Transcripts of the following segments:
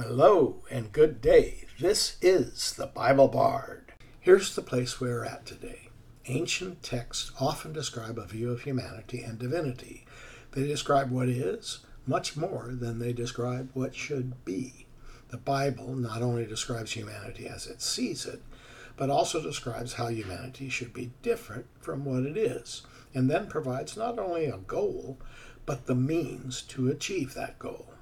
Hello and good day. This is the Bible Bard. Here's the place we're at today. Ancient texts often describe a view of humanity and divinity. They describe what is much more than they describe what should be. The Bible not only describes humanity as it sees it, but also describes how humanity should be different from what it is, and then provides not only a goal, but the means to achieve that goal.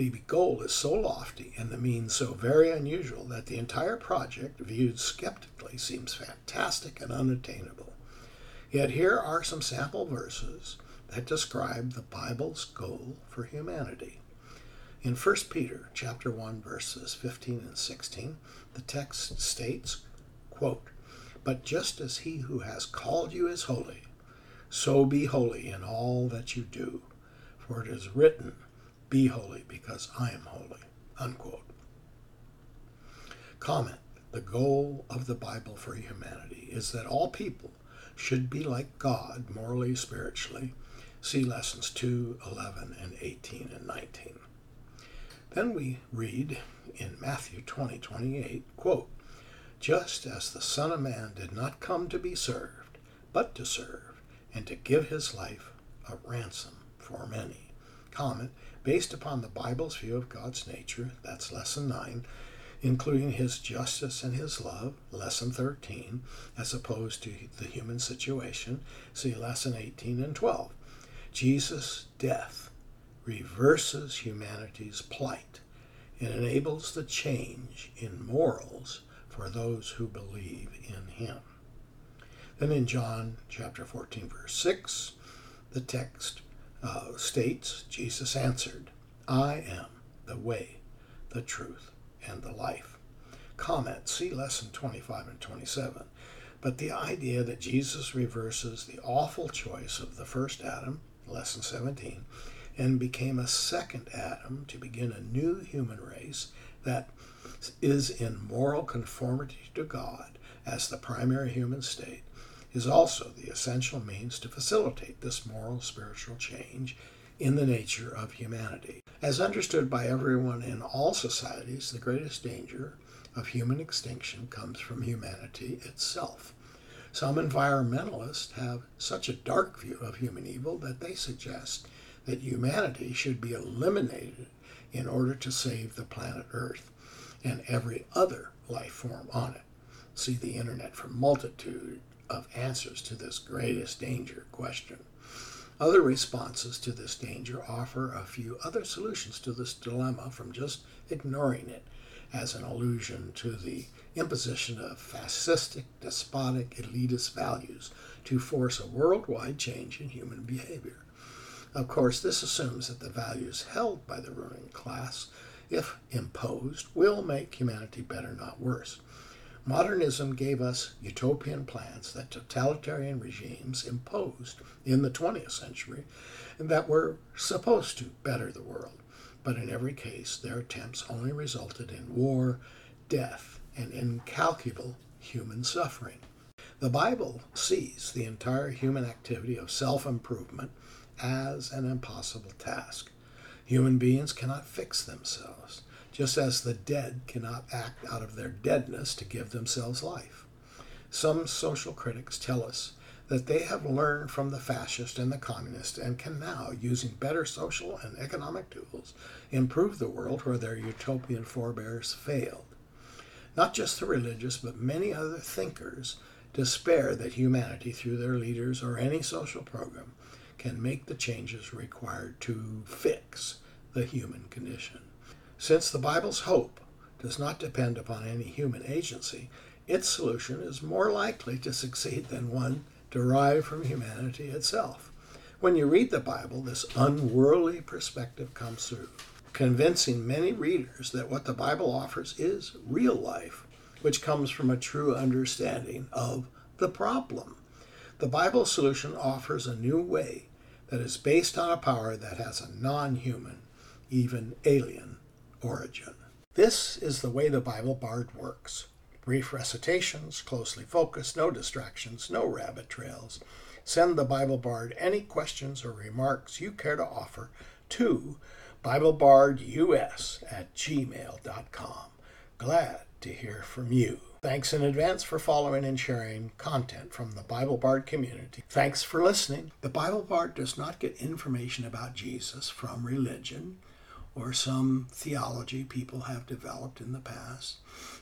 The goal is so lofty and the means so very unusual that the entire project, viewed skeptically, seems fantastic and unattainable. Yet here are some sample verses that describe the Bible's goal for humanity. In 1 Peter chapter 1 verses 15 and 16, the text states, quote, "But just as he who has called you is holy, so be holy in all that you do, for it is written, be holy because I am holy. Unquote. Comment The goal of the Bible for humanity is that all people should be like God morally, spiritually. See lessons 2, 11, and 18 and 19. Then we read in Matthew 20, 28, quote, Just as the Son of Man did not come to be served, but to serve, and to give his life a ransom for many. Comment, based upon the Bible's view of God's nature, that's lesson 9, including his justice and his love, lesson 13, as opposed to the human situation, see lesson 18 and 12. Jesus' death reverses humanity's plight and enables the change in morals for those who believe in him. Then in John chapter 14, verse 6, the text uh, states, Jesus answered, I am the way, the truth, and the life. Comment, see lesson 25 and 27. But the idea that Jesus reverses the awful choice of the first Adam, lesson 17, and became a second Adam to begin a new human race that is in moral conformity to God as the primary human state, is also the essential means to facilitate this moral spiritual change in the nature of humanity. As understood by everyone in all societies, the greatest danger of human extinction comes from humanity itself. Some environmentalists have such a dark view of human evil that they suggest that humanity should be eliminated in order to save the planet Earth and every other life form on it. See the internet for multitude of answers to this greatest danger question. Other responses to this danger offer a few other solutions to this dilemma from just ignoring it as an allusion to the imposition of fascistic, despotic, elitist values to force a worldwide change in human behavior. Of course, this assumes that the values held by the ruling class, if imposed, will make humanity better, not worse. Modernism gave us utopian plans that totalitarian regimes imposed in the 20th century and that were supposed to better the world. But in every case, their attempts only resulted in war, death, and incalculable human suffering. The Bible sees the entire human activity of self improvement as an impossible task. Human beings cannot fix themselves just as the dead cannot act out of their deadness to give themselves life. Some social critics tell us that they have learned from the fascist and the communist and can now, using better social and economic tools, improve the world where their utopian forebears failed. Not just the religious, but many other thinkers despair that humanity, through their leaders or any social program, can make the changes required to fix the human condition. Since the Bible's hope does not depend upon any human agency, its solution is more likely to succeed than one derived from humanity itself. When you read the Bible, this unworldly perspective comes through, convincing many readers that what the Bible offers is real life, which comes from a true understanding of the problem. The Bible solution offers a new way that is based on a power that has a non human, even alien origin. This is the way the Bible Bard works brief recitations, closely focused, no distractions, no rabbit trails. Send the Bible Bard any questions or remarks you care to offer to BibleBardUS at gmail.com. Glad to hear from you. Thanks in advance for following and sharing content from the Bible Bard community. Thanks for listening. The Bible Bard does not get information about Jesus from religion or some theology people have developed in the past.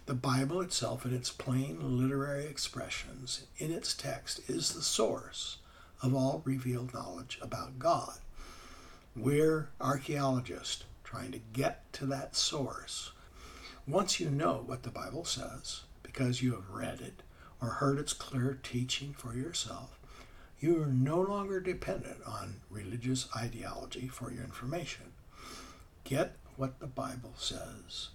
The Bible itself, in its plain literary expressions, in its text, is the source of all revealed knowledge about God. We're archaeologists trying to get to that source. Once you know what the Bible says, because you have read it or heard its clear teaching for yourself, you are no longer dependent on religious ideology for your information. Get what the Bible says